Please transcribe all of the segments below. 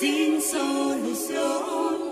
sin solución.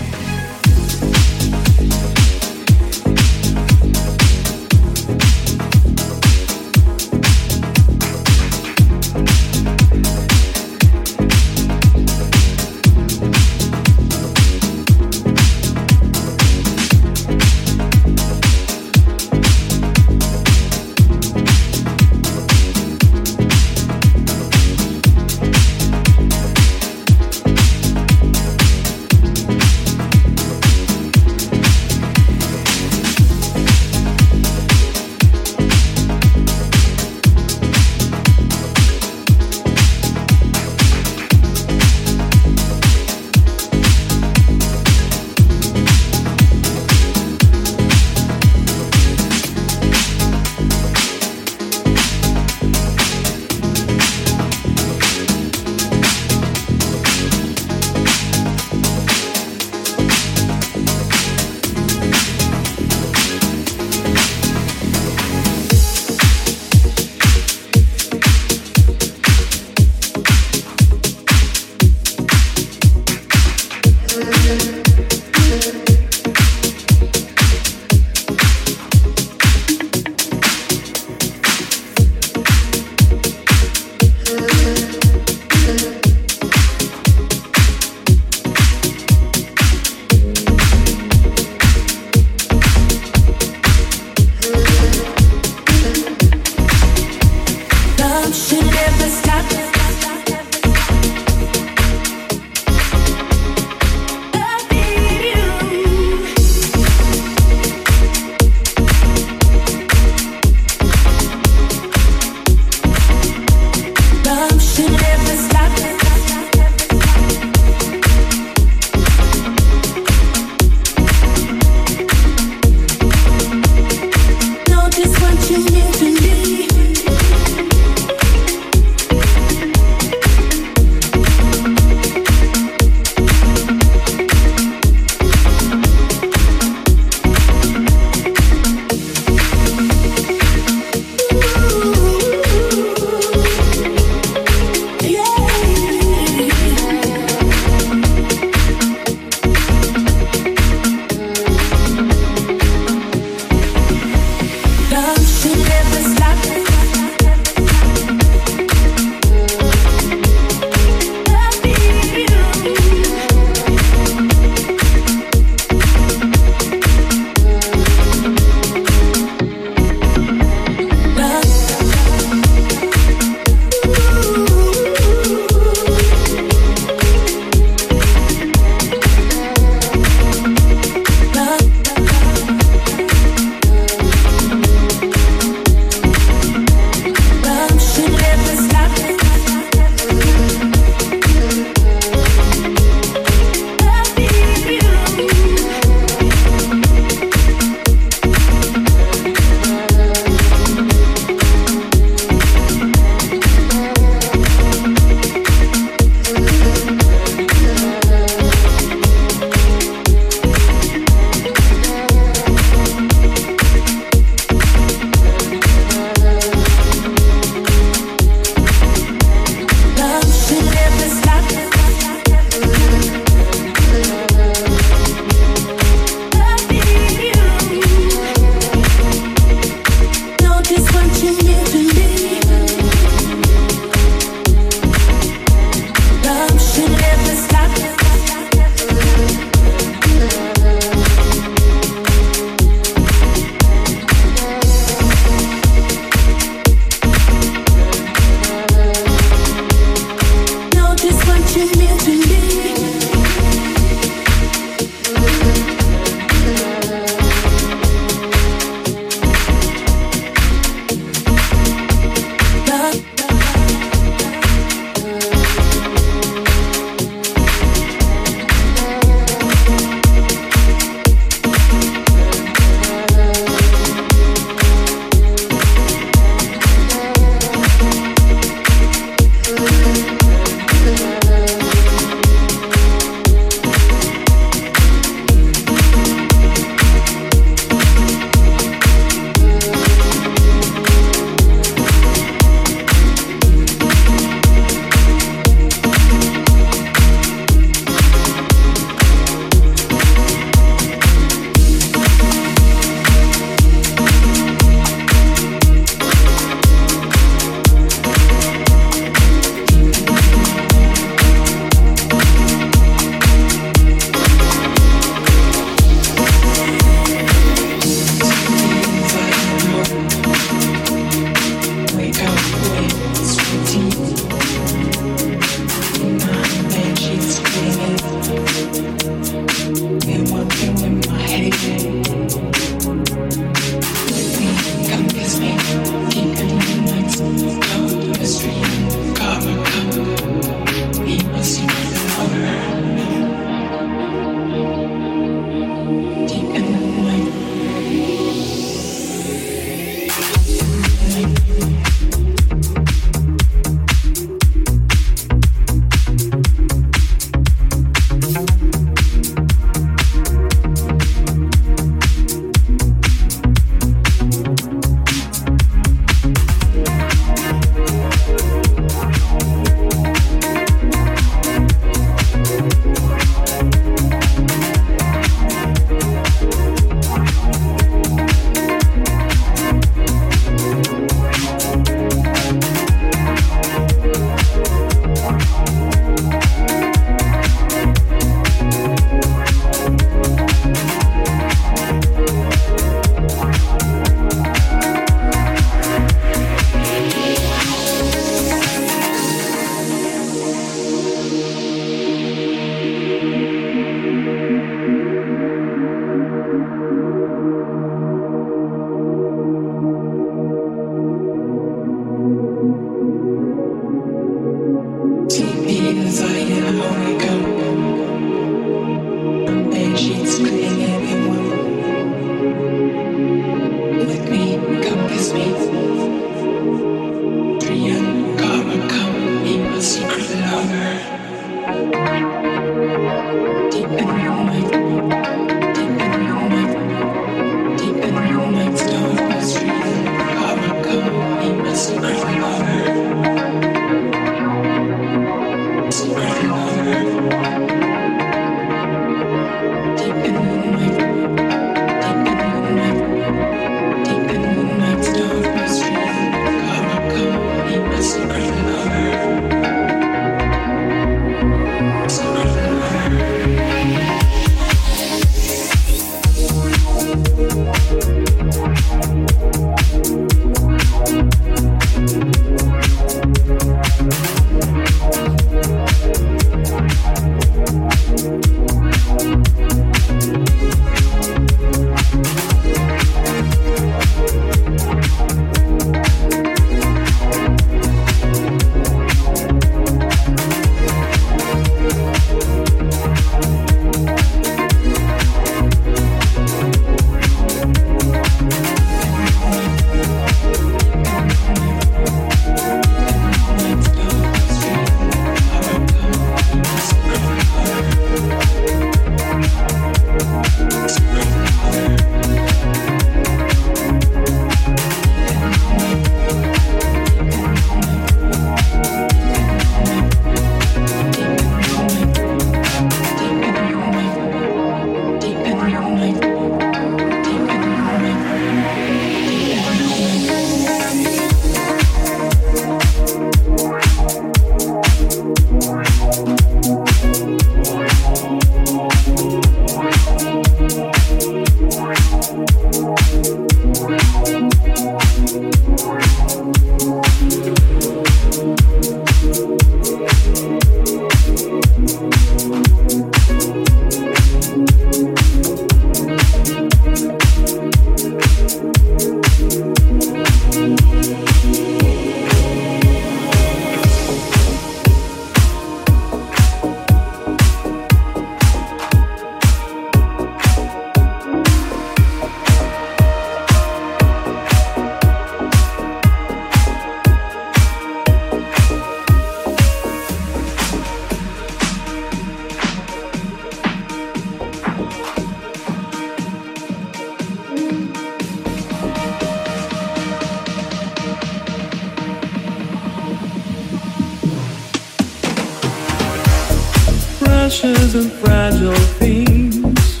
precious and fragile things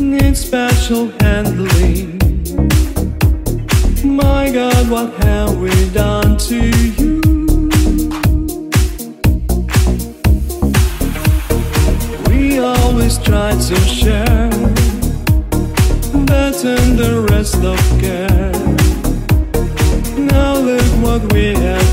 need special handling. My God, what have we done to you? We always try to share that and the rest of care. Now look what we have.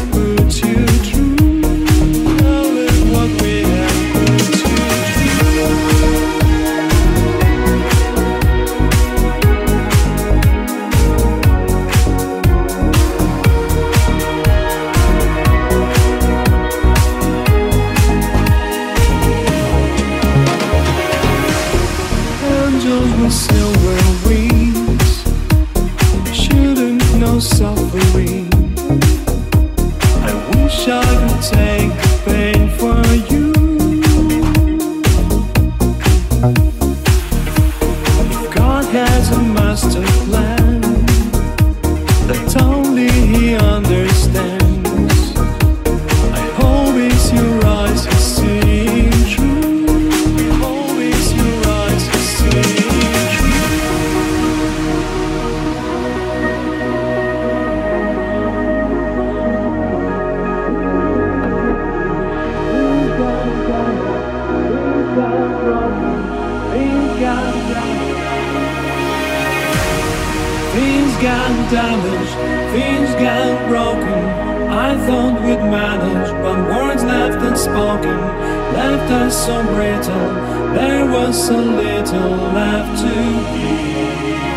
gone damaged, things got broken. I thought we'd manage, but words left unspoken left us so brittle. There was so little left to give.